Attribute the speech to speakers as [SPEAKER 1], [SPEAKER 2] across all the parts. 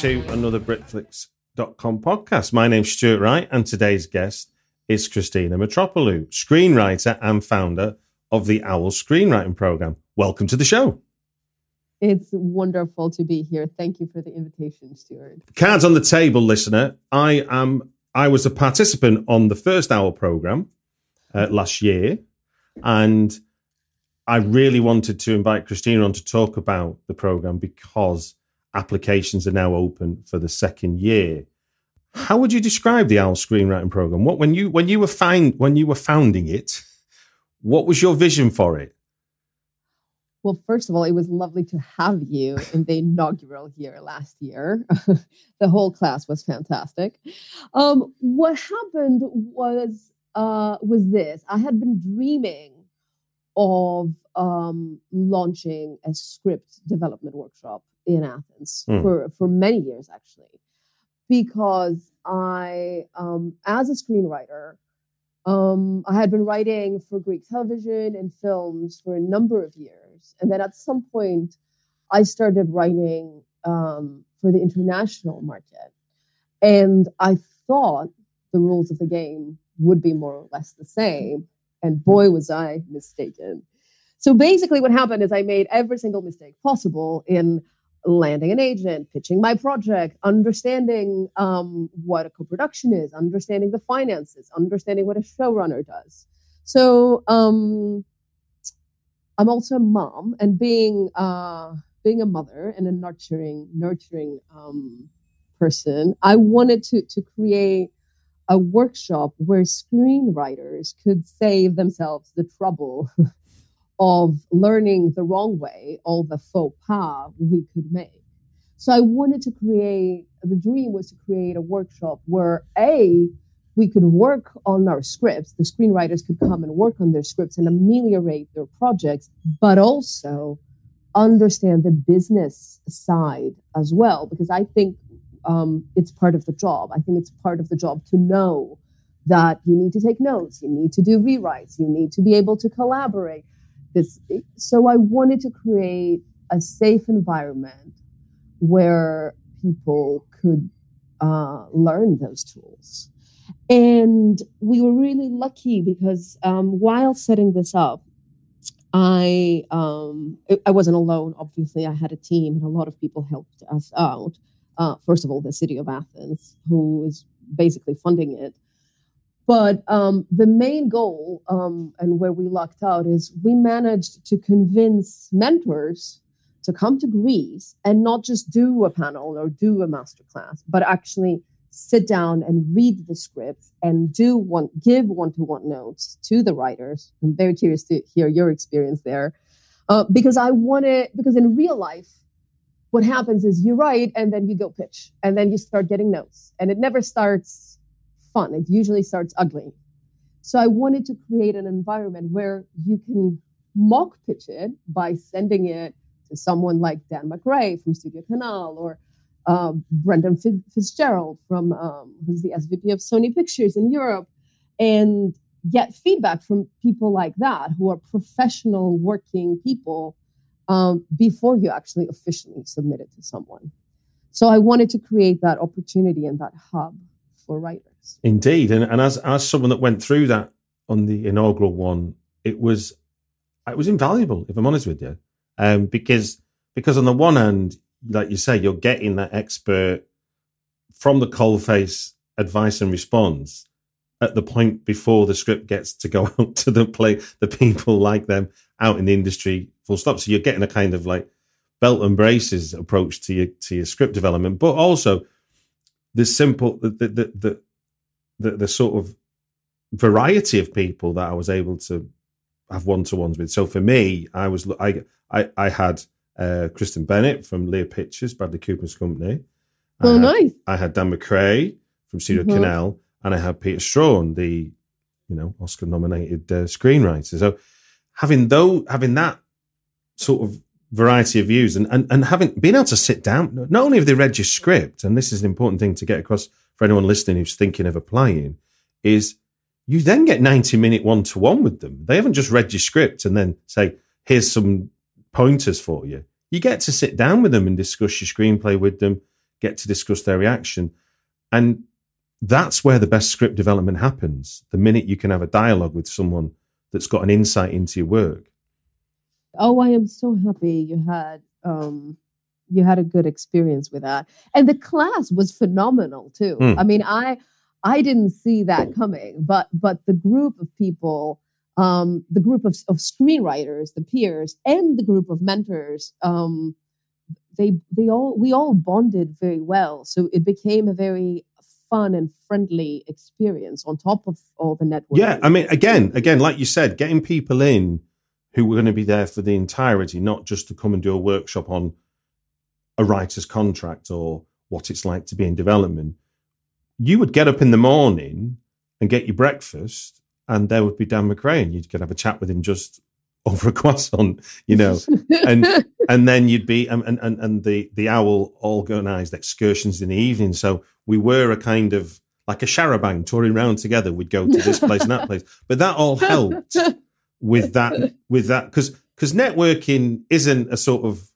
[SPEAKER 1] To another Britflix.com podcast. My name's Stuart Wright, and today's guest is Christina Mitropoulou, screenwriter and founder of the Owl Screenwriting Program. Welcome to the show.
[SPEAKER 2] It's wonderful to be here. Thank you for the invitation, Stuart.
[SPEAKER 1] Cards on the table, listener. I am. I was a participant on the first Owl program uh, last year, and I really wanted to invite Christina on to talk about the program because applications are now open for the second year. How would you describe the OWL screenwriting program? What when you when you were find when you were founding it, what was your vision for it?
[SPEAKER 2] Well, first of all, it was lovely to have you in the inaugural year last year. the whole class was fantastic. Um, what happened was uh, was this: I had been dreaming of um, launching a script development workshop in Athens
[SPEAKER 1] Mm.
[SPEAKER 2] for for many years, actually, because I, um, as a screenwriter, um, I had been writing for Greek television and films for a number of years, and then at some point, I started writing um, for the international market, and I thought the rules of the game would be more or less the same, and boy was I mistaken. So basically, what happened is I made every single mistake possible in landing an agent, pitching my project, understanding um, what a co-production is, understanding the finances, understanding what a showrunner does. So um, I'm also a mom, and being uh, being a mother and a nurturing nurturing um, person, I wanted to to create a workshop where screenwriters could save themselves the trouble of learning the wrong way, all the faux pas we could make. So I wanted to create, the dream was to create a workshop where A, we could work on our scripts, the screenwriters could come and work on their scripts and ameliorate their projects, but also understand the business side as well, because I think um, it's part of the job. I think it's part of the job to know that you need to take notes, you need to do rewrites, you need to be able to collaborate this so i wanted to create a safe environment where people could uh, learn those tools. And we were really lucky because um, while setting this up i um, i wasn't alone obviously. I had a team and a lot of people helped us out. Uh, first of all the city of athens who is basically funding it but um, the main goal um, and where we lucked out is we managed to convince mentors to come to Greece and not just do a panel or do a masterclass, but actually sit down and read the script and do one, give one-to-one notes to the writers. I'm very curious to hear your experience there, uh, because I want. Because in real life, what happens is you write and then you go pitch and then you start getting notes, and it never starts fun. It usually starts ugly. So I wanted to create an environment where you can mock pitch it by sending it to someone like Dan McRae from Studio Canal or uh, Brendan Fi- Fitzgerald from um, who's the SVP of Sony Pictures in Europe, and get feedback from people like that who are professional working people um, before you actually officially submit it to someone. So I wanted to create that opportunity and that hub for writers.
[SPEAKER 1] Indeed, and and as as someone that went through that on the inaugural one, it was it was invaluable. If I'm honest with you, um, because because on the one hand, like you say, you're getting that expert from the coalface advice and response at the point before the script gets to go out to the play the people like them out in the industry full stop so you're getting a kind of like belt and braces approach to your to your script development but also the simple the the the the, the sort of variety of people that I was able to have one to ones with so for me I was I I, I had uh, Kristen Bennett from Lear Pictures Bradley Cooper's company
[SPEAKER 2] Oh,
[SPEAKER 1] had,
[SPEAKER 2] nice.
[SPEAKER 1] I had Dan McRae from Studio
[SPEAKER 2] Mhm.
[SPEAKER 1] Canal, and I had Peter Straughan, the you know Oscar nominated uh, screenwriter. So having though having that sort of variety of views and, and and having been able to sit down, not only have they read your script, and this is an important thing to get across for anyone listening who's thinking of applying, is you then get 90 minute one to one with them. They haven't just read your script and then say, here's some pointers for you. You get to sit down with them and discuss your screenplay with them, get to discuss their reaction. And that's where the best script development happens. The minute you can have a dialogue with someone that's got an insight into your work.
[SPEAKER 2] Oh, I am so happy you had um you had a good experience with that. And the class was phenomenal too.
[SPEAKER 1] Hmm.
[SPEAKER 2] I mean, I I didn't see that coming, but but the group of people, um, the group of, of screenwriters, the peers, and the group of mentors, um, they they all we all bonded very well. So it became a very fun and friendly experience on top of all the networking.
[SPEAKER 1] Yeah, I mean, again, again, like you said, getting people in who were going to be there for the entirety, not just to come and do a workshop on a writer's contract or what it's like to be in development. You would get up in the morning and get your breakfast, and there would be Dan McRae, and you could have a chat with him just over a croissant, you know, and and then you'd be and and and- and the the owl organised excursions in the evening. So we were a kind of like a charabang touring around together. We'd go to this place and that place, but that all helped with that with that because because networking isn't a sort of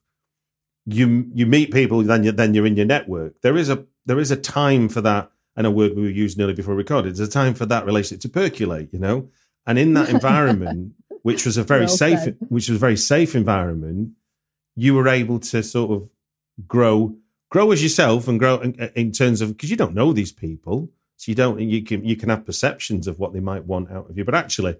[SPEAKER 1] you you meet people then you then you're in your network. There is a there is a time for that, and a word we were using earlier before we recorded. There's a time for that relationship to percolate, you know, and in that environment, which was a very
[SPEAKER 2] Well
[SPEAKER 1] safe,
[SPEAKER 2] said.
[SPEAKER 1] which was a very safe environment, you were able to sort of grow grow as yourself and grow in, in terms of because you don't know these people, so you don't you can you can have perceptions of what they might want out of you, but actually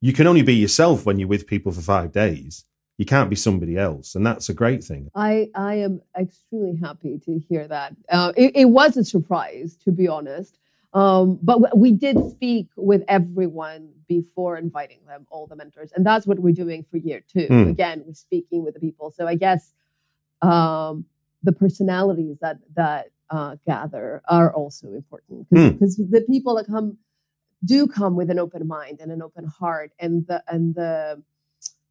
[SPEAKER 1] you can only be yourself when you're with people for five days. You can't be somebody else, and that's a great thing.
[SPEAKER 2] I I am extremely happy to hear that. Uh, it, it was a surprise, to be honest. Um, but we did speak with everyone before inviting them, all the mentors, and that's what we're doing for year two.
[SPEAKER 1] Hmm.
[SPEAKER 2] Again, we're speaking with the people. So I guess um, the personalities that that uh, gather are also important because the people that come do come with an open mind and an open heart, and the and the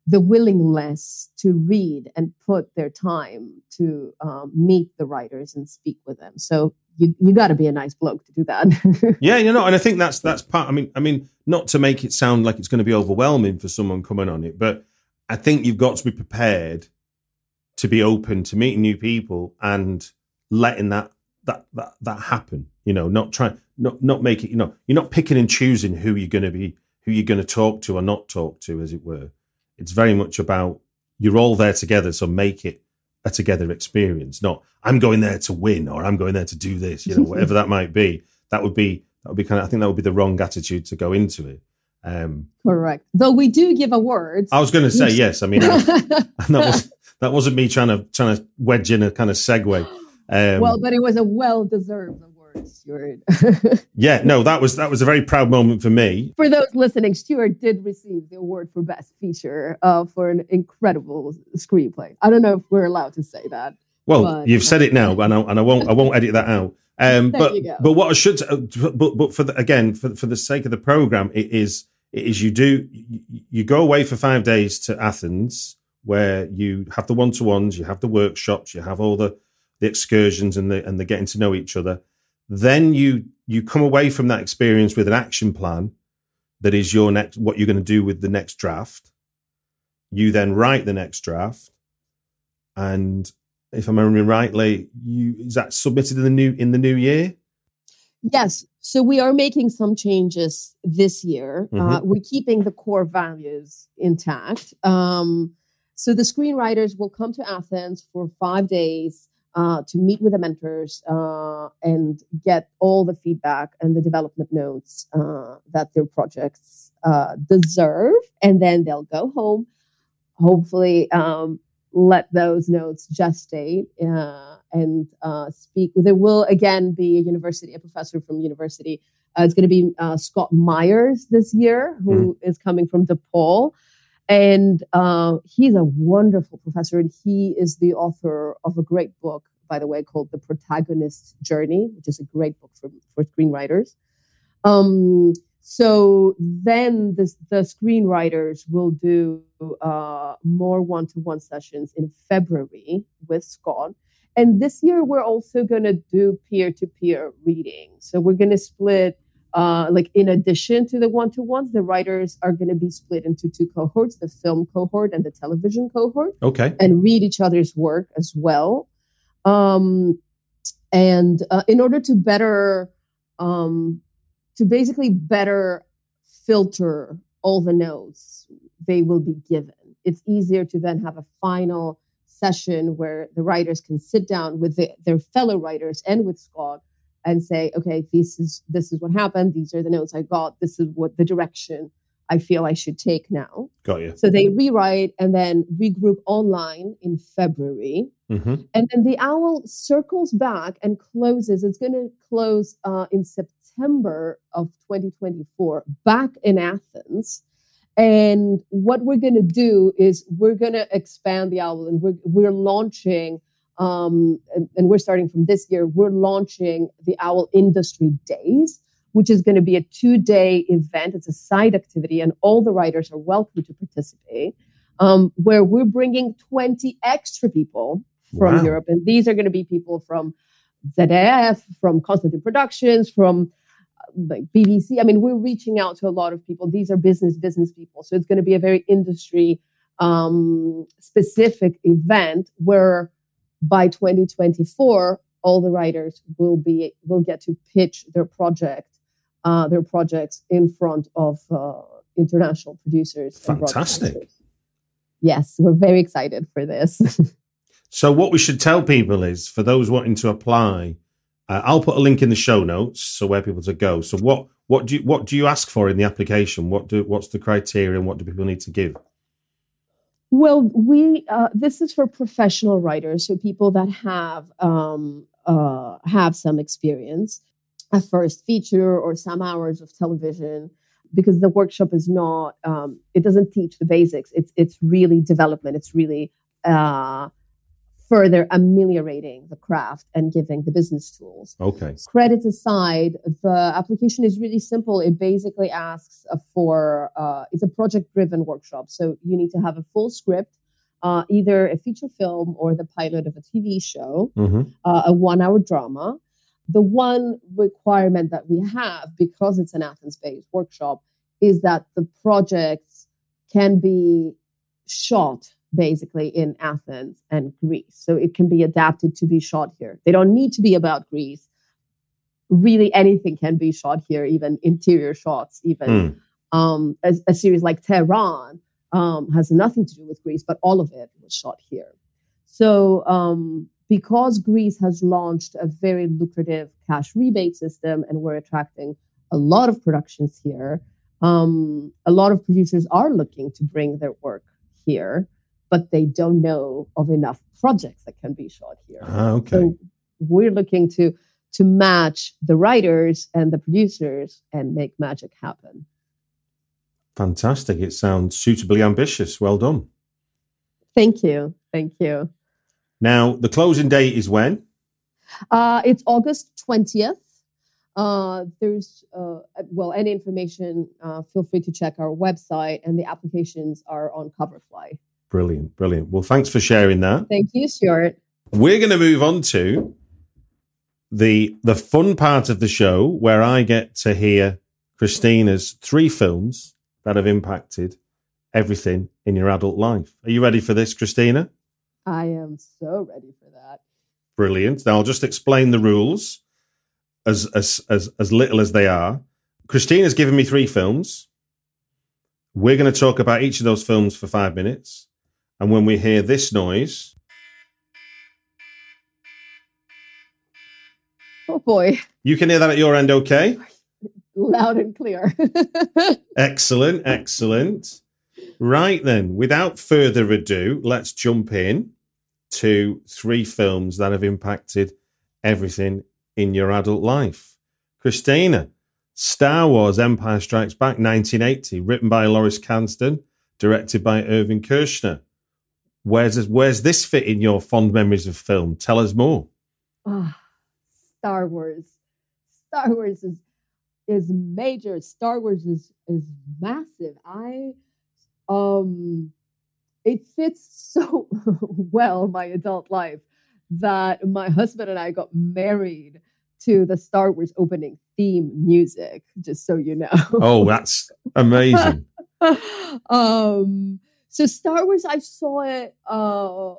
[SPEAKER 2] the willingness to read and put their time to um, meet the writers and speak with them. So you you got to be a nice bloke to do that.
[SPEAKER 1] Yeah, you know, and I think that's that's part. I mean, I mean, not to make it sound like it's going to be overwhelming for someone coming on it, but I think you've got to be prepared to be open to meeting new people and letting that that that that happen. You know, not trying, not not make it. You know, you're not picking and choosing who you're going to be, who you're going to talk to or not talk to, as it were. It's very much about you're all there together, so make it a together experience. Not I'm going there to win or I'm going there to do this. You know, whatever that might be. That would be that would be kind of. I think that would be the wrong attitude to go into it. Um,
[SPEAKER 2] Correct. Though we do give awards.
[SPEAKER 1] I was going to say yes. I mean, I- that was that wasn't me trying to trying to wedge in a kind of segue. Um,
[SPEAKER 2] well, but it was a well-deserved award, Stuart.
[SPEAKER 1] yeah, no, that was that was a very proud moment for me.
[SPEAKER 2] for those listening, Stuart did receive the award for best feature uh, for an incredible screenplay. I don't know if we're allowed to say that.
[SPEAKER 1] Well,
[SPEAKER 2] But-
[SPEAKER 1] you've said it now, and I, and I won't I won't edit that out. Um, but but what I should but but for the, again for for the sake of the program, it is it is you do you, you go away for five days to Athens where you have the one to ones, you have the workshops, you have all the the excursions and the and the getting to know each other. Then you you come away from that experience with an action plan that is your next what you're going to do with the next draft. You then write the next draft and if I'm remembering rightly, you is that submitted in the new in the new year?
[SPEAKER 2] Yes. So we are making some changes this year. Uh,
[SPEAKER 1] Mhm.
[SPEAKER 2] we're keeping the core values intact. Um, so the screenwriters will come to Athens for five days uh, to meet with the mentors uh, and get all the feedback and the development notes uh, that their projects uh, deserve. And then they'll go home, hopefully, um, let those notes gestate uh, and uh, speak. There will again be a university, a professor from university. Uh, it's going to be uh, Scott Myers this year, who is coming from DePaul. And uh, he's a wonderful professor, and he is the author of a great book, by the way, called The Protagonist's Journey, which is a great book for, for screenwriters. Um, so then the screenwriters will do uh, more one-to-one sessions in February with Scott. And this year we're also going to do peer-to-peer reading. So we're going to split, uh, like in addition to the one-to-ones, the writers are going to be split into two cohorts: the film cohort and the television cohort
[SPEAKER 1] Okay.
[SPEAKER 2] and read each other's work as well. Um, and uh, in order to better, um, to basically better filter all the notes they will be given, it's easier to then have a final session where the writers can sit down with the, their fellow writers and with Scott and say, okay, this is this is what happened. These are the notes I got. This is what the direction I feel I should take now.
[SPEAKER 1] Got you.
[SPEAKER 2] So they rewrite and then regroup online in February.
[SPEAKER 1] hmm
[SPEAKER 2] And then the owl circles back and closes. It's going to close uh, in September of 2024 back in Athens. And what we're going to do is we're going to expand the owl and we're, we're launching, um, and, and we're starting from this year, we're launching the Owl Industry Days, which is going to be a two day event. It's a side activity, and all the writers are welcome to participate, um, where we're bringing 20 extra people from
[SPEAKER 1] Wow.
[SPEAKER 2] Europe. And these are going to be people from ZDF, from Constantine Productions, from uh, like BBC. I mean, we're reaching out to a lot of people. These are business, business people. So it's going to be a very industry um, specific event where by 2024, all the writers will be will get to pitch their project, uh, their projects in front of uh, international producers.
[SPEAKER 1] Fantastic.
[SPEAKER 2] Yes, we're very excited for this.
[SPEAKER 1] So what we should tell people is for those wanting to apply, uh, I'll put a link in the show notes so where people to go. So what what do you what do you ask for in the application? What do what's the criteria and what do people need to give?
[SPEAKER 2] Well, we uh, this is for professional writers, so people that have um, uh, have some experience, a first feature or some hours of television, because the workshop is not um, it doesn't teach the basics. It's it's really development. It's really uh, further ameliorating the craft and giving the business tools
[SPEAKER 1] Okay.
[SPEAKER 2] credits aside, the application is really simple. It basically asks for uh, it's a project driven workshop. So you need to have a full script, uh, either a feature film or the pilot of a TV show,
[SPEAKER 1] hmm
[SPEAKER 2] uh, a one hour drama. The one requirement that we have, because it's an Athens based workshop, is that the projects can be shot basically in Athens and Greece. So it can be adapted to be shot here. They don't need to be about Greece. Really, anything can be shot here, even interior shots, even
[SPEAKER 1] Mm.
[SPEAKER 2] um, a, a series like Tehran um, has nothing to do with Greece, but all of it was shot here. So, um, because Greece has launched a very lucrative cash rebate system and we're attracting a lot of productions here, um, a lot of producers are looking to bring their work here, but they don't know of enough projects that can be shot here.
[SPEAKER 1] Ah, okay.
[SPEAKER 2] So we're looking to to match the writers and the producers and make magic happen.
[SPEAKER 1] Fantastic. It sounds suitably ambitious. Well done.
[SPEAKER 2] Thank you. Thank you.
[SPEAKER 1] Now, the closing date is when?
[SPEAKER 2] Uh, it's August 20th. Uh, there's, uh, well, any information, uh, feel free to check our website, and the applications are on Coverfly.
[SPEAKER 1] Brilliant. Brilliant. Well, thanks for sharing that.
[SPEAKER 2] Thank you, Stuart.
[SPEAKER 1] We're going to move on to the the fun part of the show where I get to hear Christina's three films that have impacted everything in your adult life. Are you ready for this, Christina?
[SPEAKER 2] I am so ready for that.
[SPEAKER 1] Brilliant. Now I'll just explain the rules as as as as little as they are. Christina's given me three films. We're going to talk about each of those films for five minutes, and when we hear this noise,
[SPEAKER 2] Oh boy,
[SPEAKER 1] you can hear that at your end. Okay.
[SPEAKER 2] loud and clear.
[SPEAKER 1] Excellent. Excellent. Right then, without further ado, let's jump in to three films that have impacted everything in your adult life. Christina, Star Wars Empire Strikes Back 1980, written by Lawrence Kasdan, directed by Irvin Kershner. Where's this, where's this fit in your fond memories of film? Tell us more.
[SPEAKER 2] oh, Star Wars. Star Wars is is major. Star Wars is is massive. I um it fits so well my adult life that my husband and I got married to the Star Wars opening theme music, just so you know.
[SPEAKER 1] Oh, that's amazing.
[SPEAKER 2] um, so Star Wars, I saw it uh,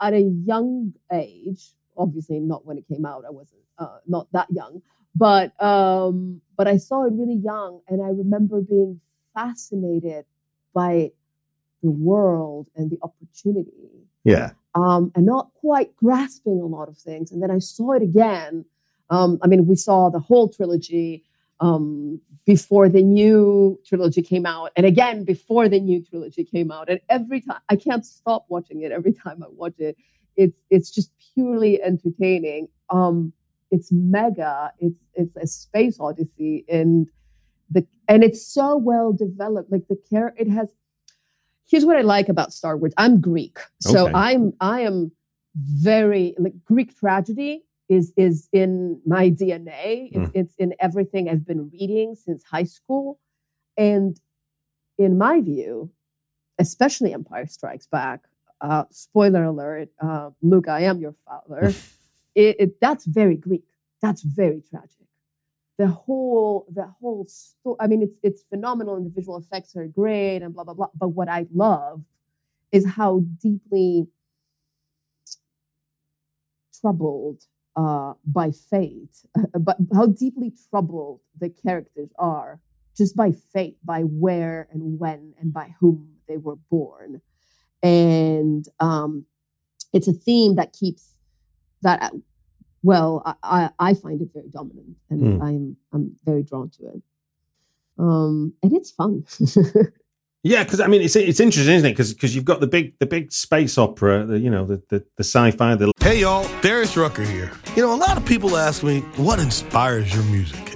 [SPEAKER 2] at a young age. Obviously, not when it came out. I wasn't uh, not that young, but um, but I saw it really young, and I remember being fascinated by the world and the opportunity
[SPEAKER 1] Yeah.
[SPEAKER 2] um, and not quite grasping a lot of things. And then I saw it again. Um, I mean, we saw the whole trilogy um, before the new trilogy came out, and again before the new trilogy came out. And every time, I can't stop watching it. Every time I watch it, it's it's just purely entertaining. Um, it's mega. It's it's a space odyssey, and the and it's so well developed. Like the care, it has here's what I like about Star Wars. I'm Greek, so
[SPEAKER 1] Okay.
[SPEAKER 2] I'm I am very like Greek tragedy is is in my DNA. It's, it's in everything I've been reading since high school, and in my view, especially Empire Strikes Back. Uh, spoiler alert, uh, Luke, I am your father. it, it, that's very Greek. That's very tragic the whole the whole story i mean it's it's phenomenal and the visual effects are great and blah blah blah but what i love is how deeply troubled uh, by fate but how deeply troubled the characters are just by fate by where and when and by whom they were born and um, it's a theme that keeps that well, I, I, I find it very dominant, and
[SPEAKER 1] Mm.
[SPEAKER 2] I'm I'm very drawn to it. Um, and it's fun.
[SPEAKER 1] Yeah, because I mean, it's it's interesting, isn't it? Because because you've got the big the big space opera, the you know the the, the sci-fi, the
[SPEAKER 3] Hey y'all, Darius Rucker here. You know, a lot of people ask me, what inspires your music?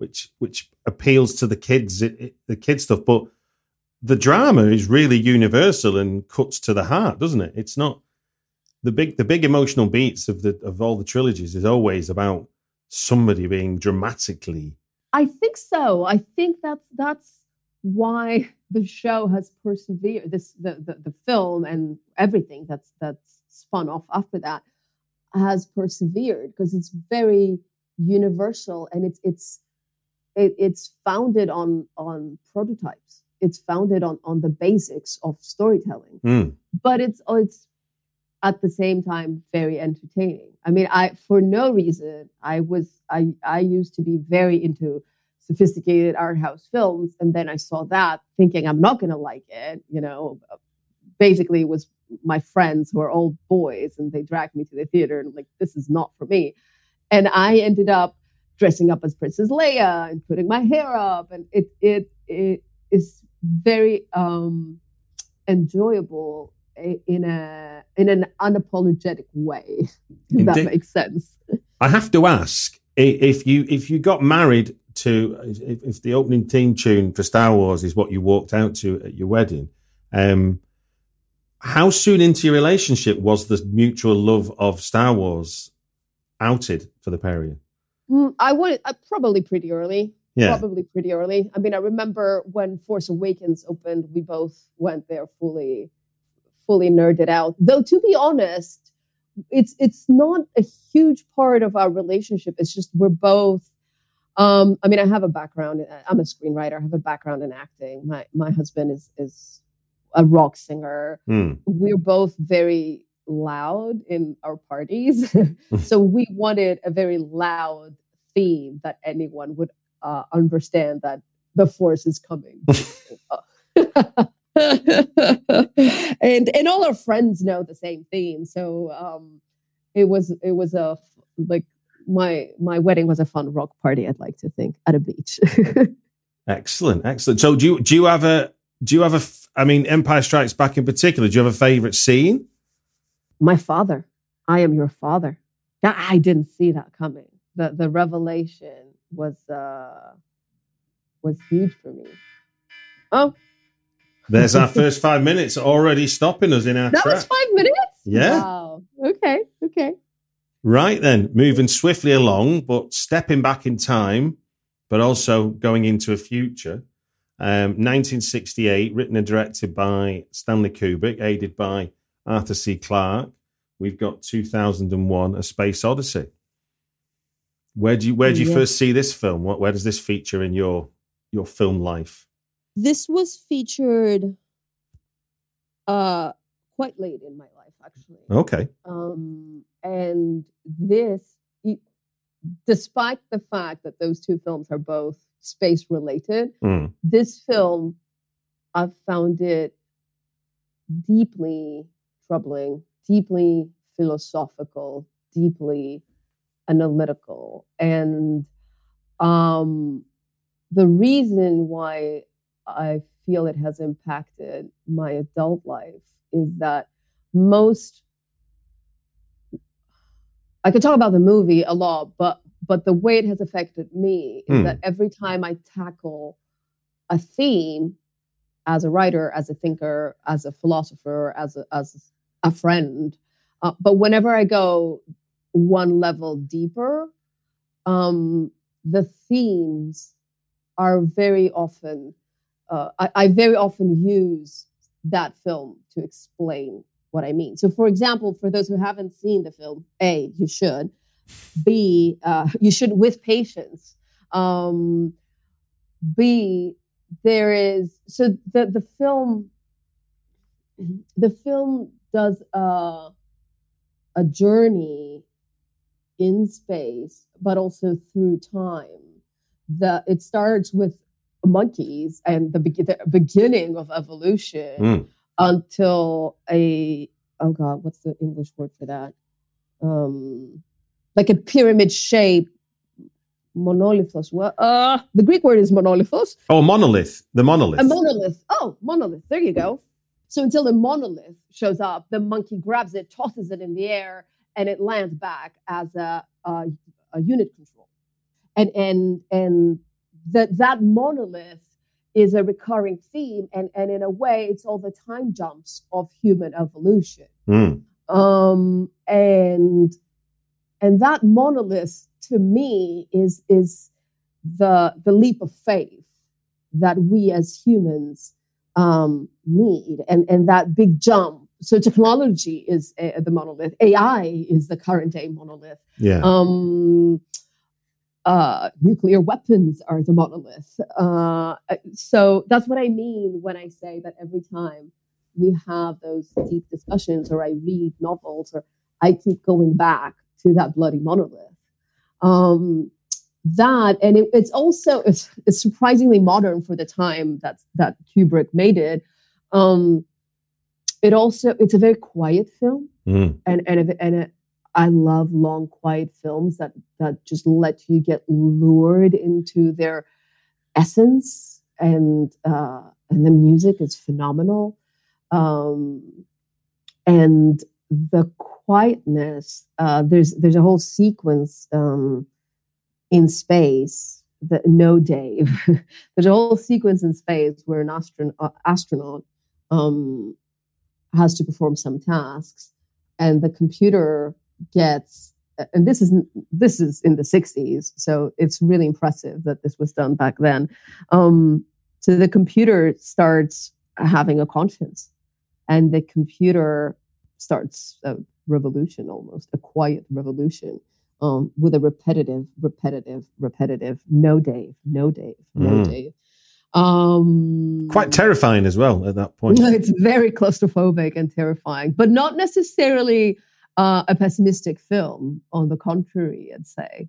[SPEAKER 1] which which appeals to the kids, it, it, the kid stuff. But the drama is really universal and cuts to the heart, doesn't it? It's not the big the big emotional beats of the of all the trilogies is always about somebody being dramatically.
[SPEAKER 2] I think so. I think that's that's why the show has persevered. This the, the the film and everything that's that's spun off after that has persevered because it's very universal and it's it's it, it's founded on on prototypes. It's founded on on the basics of storytelling
[SPEAKER 1] Mm.
[SPEAKER 2] but it's it's at the same time very entertaining. I mean, I for no reason I was I I used to be very into sophisticated art house films, and then I saw that thinking I'm not going to like it. You know, basically it was my friends who are all boys and they dragged me to the theater and like this is not for me and i ended up dressing up as princess leia and putting my hair up. And it it it is very um enjoyable in a in an unapologetic way if that makes sense.
[SPEAKER 1] I have to ask if you if you got married to if, if, the opening theme tune for Star Wars is what you walked out to at your wedding, um, how soon into your relationship was the mutual love of Star Wars outed for the pair of you?
[SPEAKER 2] Mm, I would uh, probably pretty early. Yeah. Probably pretty early. I mean, I remember when Force Awakens opened, we both went there fully, fully nerded out. Though to be honest, it's it's not a huge part of our relationship. It's just we're both um, I mean, I have a background. I'm a screenwriter. I have a background in acting. My my husband is is a rock singer. Mm. We're both very loud in our parties, so we wanted a very loud theme that anyone would uh, understand that the force is coming. and and all our friends know the same theme. So um, it was it was a like my my wedding was a fun rock party. I'd like to think at a beach.
[SPEAKER 1] excellent, excellent. So do you do you have a do you have a? I mean, Empire Strikes Back in particular. Do you have a favorite scene?
[SPEAKER 2] My father. I am your father. I didn't see that coming. The the revelation was uh was huge for me. Oh.
[SPEAKER 1] There's our first five minutes already stopping us in our
[SPEAKER 2] That
[SPEAKER 1] track.
[SPEAKER 2] was five minutes?
[SPEAKER 1] Yeah.
[SPEAKER 2] Wow. Okay. Okay.
[SPEAKER 1] Right then, moving swiftly along, but stepping back in time, but also going into a future. Um, 1968, written and directed by Stanley Kubrick, aided by Arthur C. Clarke. We've got 2001, A Space Odyssey. Where do you where do you first see this film? What, where does this feature in your your film life?
[SPEAKER 2] This was featured uh, quite late in my life, actually.
[SPEAKER 1] Okay.
[SPEAKER 2] Um, and this, despite the fact that those two films are both space related, mm. this film, I've found it deeply troubling, deeply philosophical, deeply analytical. And um, the reason why I feel it has impacted my adult life is that most I could talk about the movie a lot, but but the way it has affected me is mm. that every time I tackle a theme as a writer, as a thinker, as a philosopher, as a, as a friend, uh, but whenever I go one level deeper, um, the themes are very often. Uh, I, I very often use that film to explain what I mean. So, for example, for those who haven't seen the film, A, you should. B, uh, you should with patience. Um, B, there is so the the film the film does a a journey in space, but also through time. The it starts with monkeys and the, be- the beginning of evolution. Mm until a oh god, what's the English word for that? Um, like a pyramid shape monolithos. What? Uh, the Greek word is monolithos.
[SPEAKER 1] Oh, monolith. The monolith.
[SPEAKER 2] A monolith. Oh, monolith. There you go. So until the monolith shows up, the monkey grabs it, tosses it in the air, and it lands back as a, a, a unit control. And and and that that monolith is a recurring theme. And, and in a way, it's all the time jumps of human evolution. Mm. Um, and, and that monolith to me is, is the, the leap of faith that we as humans um, need. And, and that big jump so technology is uh, the monolith ai is the current day monolith
[SPEAKER 1] yeah
[SPEAKER 2] um uh, nuclear weapons are the monolith. Uh, so that's what I mean when I say that every time we have those deep discussions or I read novels or I keep going back to that bloody monolith. Um, that and it, it's also it's, it's, surprisingly modern for the time that that Kubrick made it. Um, it also it's a very quiet film,
[SPEAKER 1] Mm.
[SPEAKER 2] and and and it, I love long, quiet films that that just let you get lured into their essence, and uh, and the music is phenomenal, um, and the quietness. Uh, there's there's a whole sequence um, in space that no Dave. there's a whole sequence in space where an uh, astronaut um, has to perform some tasks, and the computer gets. And this is this is in the '60s, so it's really impressive that this was done back then. Um, so the computer starts having a conscience, and the computer starts a revolution, almost a quiet revolution, um, with a repetitive, repetitive, repetitive. No Dave, no Dave, no
[SPEAKER 1] Mm.
[SPEAKER 2] Dave. Um,
[SPEAKER 1] Quite terrifying as well at that point.
[SPEAKER 2] it's very claustrophobic and terrifying, but not necessarily uh, a pessimistic film. On the contrary, I'd say.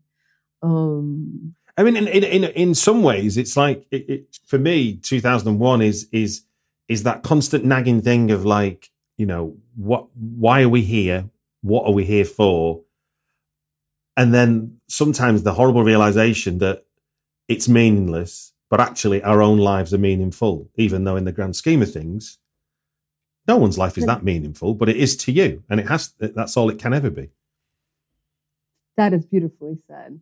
[SPEAKER 2] Um,
[SPEAKER 1] I mean, in in in, in some ways, it's like it, it, for me, two thousand and one is is is that constant nagging thing of like, you know, what? Why are we here? What are we here for? And then sometimes the horrible realization that it's meaningless, but actually our own lives are meaningful, even though in the grand scheme of things, no one's life is hmm. that meaningful, but it is to you, and it has. That's all it can ever be.
[SPEAKER 2] that is beautifully said.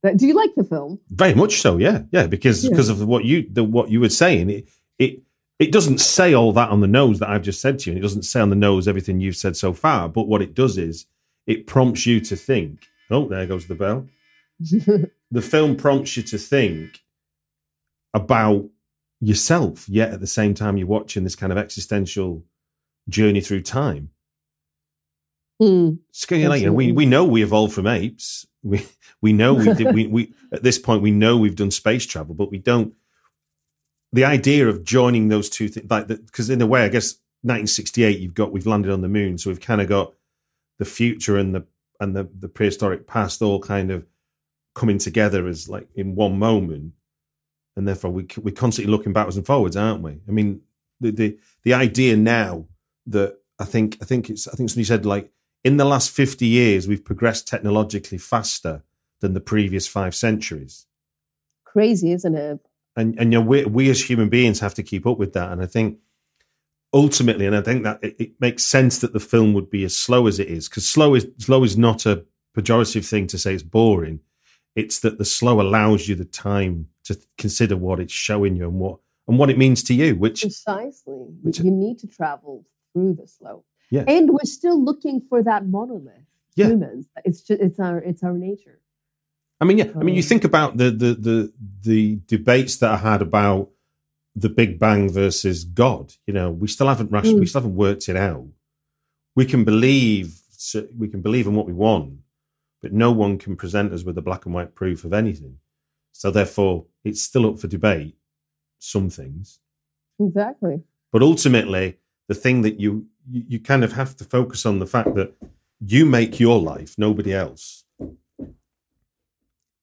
[SPEAKER 2] But do you like the film?
[SPEAKER 1] Very much so, yeah, yeah, because
[SPEAKER 2] Yeah.
[SPEAKER 1] because of what you the what you were saying, it it it doesn't say all that on the nose that I've just said to you, and it doesn't say on the nose everything you've said so far. But what it does is it prompts you to think. Oh, there goes the bell. The film prompts you to think about yourself, yet at the same time you're watching this kind of existential journey through time.
[SPEAKER 2] Hmm.
[SPEAKER 1] Of like, you know, we we know we evolved from apes. We we know we did. we we at this point we know we've done space travel, but we don't. The idea of joining those two things, like because in a way, I guess 1968, you've got we've landed on the moon, so we've kind of got the future and the and the the prehistoric past all kind of coming together as like in one moment, and therefore we we're constantly looking backwards and forwards, aren't we? I mean, the the the idea now that I think I think it's I think somebody said like in the last 50 years, we've progressed technologically faster than the previous five centuries.
[SPEAKER 2] Crazy, isn't it?
[SPEAKER 1] And, and you know, we, we as human beings have to keep up with that. And I think ultimately, and I think that it, it makes sense that the film would be as slow as it is, because slow is, slow is not a pejorative thing to say it's boring. It's that the slow allows you the time to consider what it's showing you and what, and what it means to you, which
[SPEAKER 2] Precisely. You-
[SPEAKER 1] Which-
[SPEAKER 2] you need to travel through the slow.
[SPEAKER 1] Yeah.
[SPEAKER 2] And we're still looking for that monolith.
[SPEAKER 1] Yeah.
[SPEAKER 2] Humans. It's just it's our it's our nature.
[SPEAKER 1] I mean, yeah. I mean, you
[SPEAKER 2] Um,
[SPEAKER 1] think about the the the the debates that I had about the Big Bang versus God. You know, we still haven't rushed, we
[SPEAKER 2] Mm.
[SPEAKER 1] still haven't worked it out. We can believe we can believe in what we want, but no one can present us with a black and white proof of anything. So therefore, it's still up for debate. Some things,
[SPEAKER 2] Exactly.
[SPEAKER 1] but ultimately, the thing that you, you kind of have to focus on the fact that you make your life, nobody else.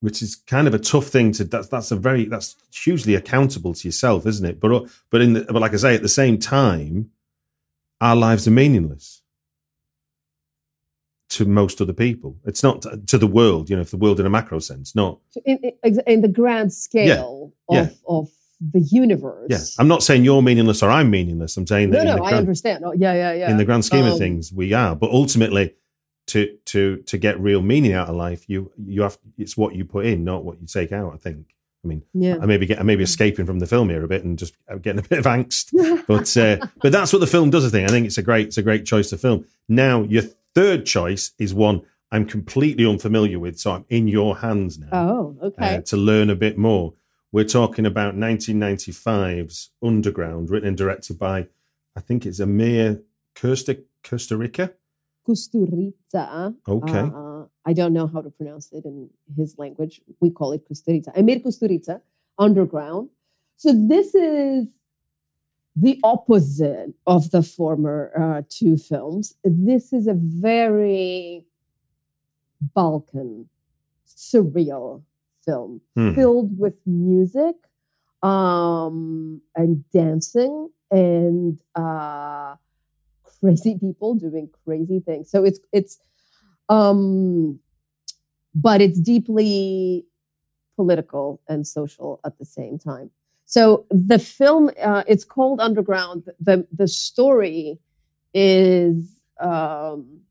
[SPEAKER 1] Which is kind of a tough thing to. That's that's a very that's hugely accountable to yourself, isn't it? But but in the, but like I say, at the same time, our lives are meaningless to most other people. It's not to, to the world, you know, if the world in a macro sense, not
[SPEAKER 2] In, in, the grand scale
[SPEAKER 1] Yeah.
[SPEAKER 2] of of the universe.
[SPEAKER 1] yeah. I'm not saying you're meaningless or I'm meaningless. I'm saying that
[SPEAKER 2] no, no,
[SPEAKER 1] the
[SPEAKER 2] I understand. Oh, yeah, yeah, yeah.
[SPEAKER 1] in the grand scheme of
[SPEAKER 2] Um,
[SPEAKER 1] things we are but ultimately to to to get real meaning out of life you you have it's what you put in not what you take out i think i mean
[SPEAKER 2] Yeah.
[SPEAKER 1] i maybe get i may be escaping from the film here a bit and just getting a bit of angst but uh, but that's what the film does i think i think it's a great it's a great choice to film now your third choice is one i'm completely unfamiliar with so i'm in your hands now
[SPEAKER 2] oh, okay.
[SPEAKER 1] uh, to learn a bit more. We're talking about 1995's Underground, written and directed by, I think it's Amir Costa, Costa Rica.
[SPEAKER 2] Kusturica.
[SPEAKER 1] Okay.
[SPEAKER 2] Uh, I don't know how to pronounce it in his language. We call it Kusturica. Emir Kusturica, Underground. So this is the opposite of the former uh, two films. This is a very Balkan, surreal film
[SPEAKER 1] Hmm.
[SPEAKER 2] filled with music um, and dancing and uh, crazy people doing crazy things. So it's it's um but it's deeply political and social at the same time. So the film, uh, it's called Underground. The the story is um,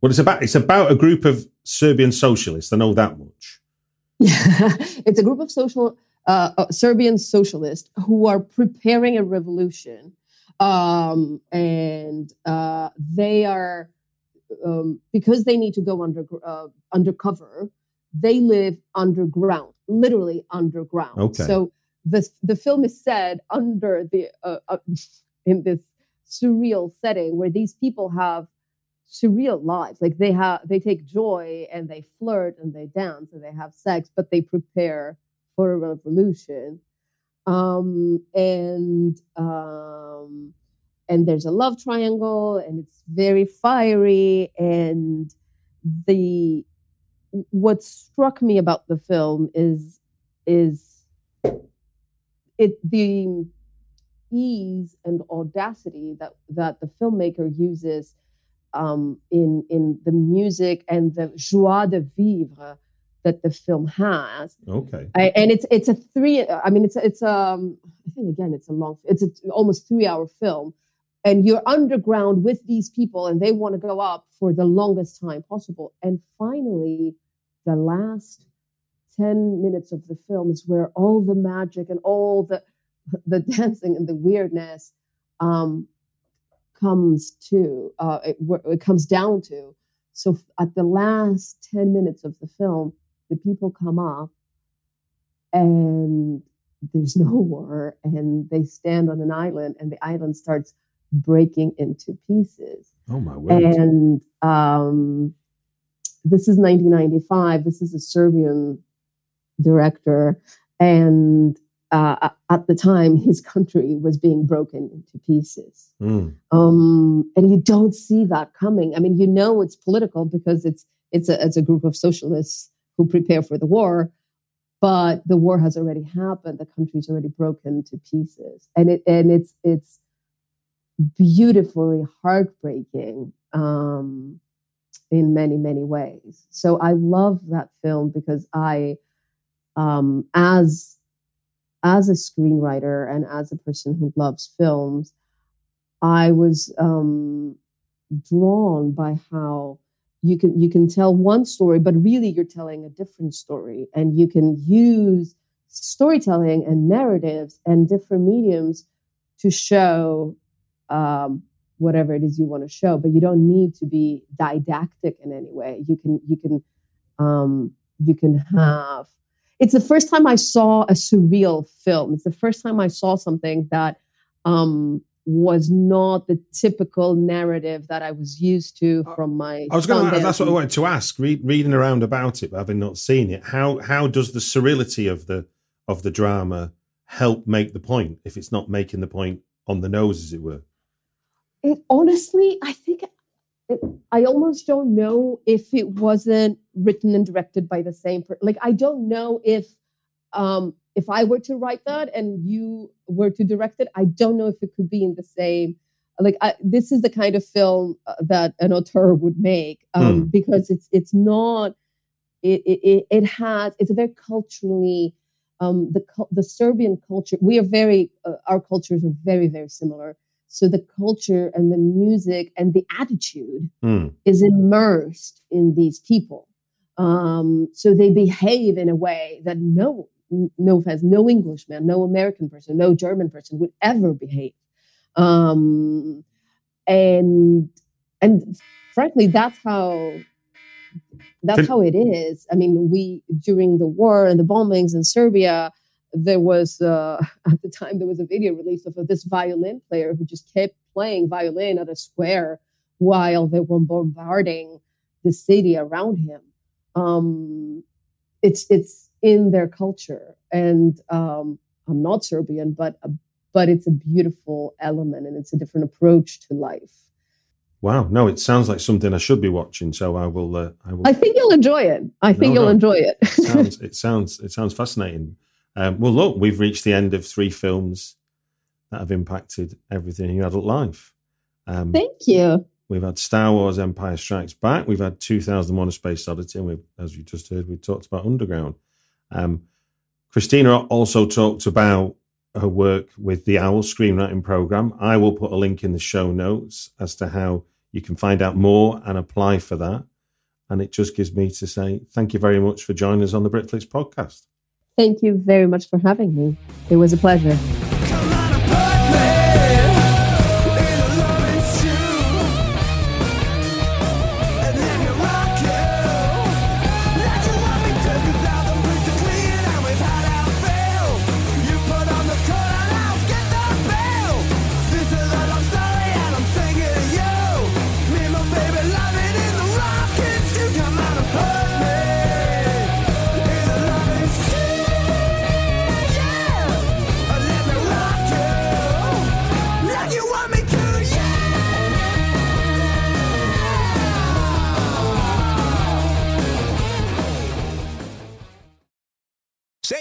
[SPEAKER 1] well, it's about it's about a group of Serbian socialists. I know that much.
[SPEAKER 2] Yeah, it's a group of social uh, uh, Serbian socialists who are preparing a revolution, um, and uh, they are um, because they need to go under uh, undercover. They live underground, literally underground.
[SPEAKER 1] Okay.
[SPEAKER 2] So the the film is set under the uh, uh, in this surreal setting where these people have surreal lives like they have they take joy and they flirt and they dance and they have sex but they prepare for a revolution um and um and there's a love triangle and it's very fiery and the what struck me about the film is is it the ease and audacity that that the filmmaker uses um, in in the music and the joie de vivre that the film has.
[SPEAKER 1] Okay.
[SPEAKER 2] I, and it's it's a three. I mean, it's it's um. I think again, it's a long. It's a almost three hour film, and you're underground with these people, and they want to go up for the longest time possible. And finally, the last 10 minutes of the film is where all the magic and all the the dancing and the weirdness um, comes to uh, it, it comes down to so at the last 10 minutes of the film the people come up and there's no war and they stand on an island and the island starts breaking into pieces
[SPEAKER 1] oh my word
[SPEAKER 2] and um, this is 1995 this is a serbian director, and uh, at the time, his country was being broken into pieces.
[SPEAKER 1] Mm.
[SPEAKER 2] Um, and you don't see that coming. I mean, you know it's political because it's it's a it's a group of socialists who prepare for the war, but the war has already happened. The country's already broken to pieces, and it and it's it's beautifully heartbreaking um, in many many ways. So I love that film because I um, as as a screenwriter and as a person who loves films, I was um, drawn by how you can you can tell one story, but really you're telling a different story, and you can use storytelling and narratives and different mediums to show um, whatever it is you want to show. But you don't need to be didactic in any way. You can you can um, you can have it's the first time I saw a surreal film. It's the first time I saw something that um, was not the typical narrative that I was used to uh, from my.
[SPEAKER 1] I was going to. That's what I wanted to ask. reading around about it, but having not seen it, how how does the surreality of the of the drama help make the point if it's not making the point on the nose, as it were?
[SPEAKER 2] It honestly, I think I almost don't know if it wasn't written and directed by the same person. Like I don't know if um, if I were to write that and you were to direct it, I don't know if it could be in the same. Like I, this is the kind of film uh, that an auteur would make um, mm. because it's it's not. It, it it has it's a very culturally um, the the Serbian culture. We are very uh, our cultures are very very similar so the culture and the music and the attitude mm. is immersed in these people. Um, so they behave in a way that no, no offense, no Englishman, no American person, no German person would ever behave. Um, and and frankly, that's how that's how it is. I mean, we during the war and the bombings in Serbia, there was uh, at the time there was a video release of this violin player who just kept playing violin at a square while they were bombarding the city around him. Um, it's it's in their culture, and um, I'm not Serbian, but uh, but it's a beautiful element, and it's a different approach to life.
[SPEAKER 1] Wow, no, it sounds like something I should be watching. So I will. Uh, I will.
[SPEAKER 2] I think you'll enjoy it. I think no, you'll no. enjoy it.
[SPEAKER 1] it sounds. It sounds. It sounds fascinating. Um, well, look, we've reached the end of three films that have impacted everything in your adult life. Um,
[SPEAKER 4] Thank you.
[SPEAKER 1] We've had Star Wars Empire Strikes Back. We've had 2001 A Space Odyssey. And we've, as you just heard, we talked about Underground. Um, Christina also talked about her work with the OWL screenwriting program. I will put a link in the show notes as to how you can find out more and apply for that. And it just gives me to say thank you very much for joining us on the Britflix podcast.
[SPEAKER 4] Thank you very much for having me. It was a pleasure.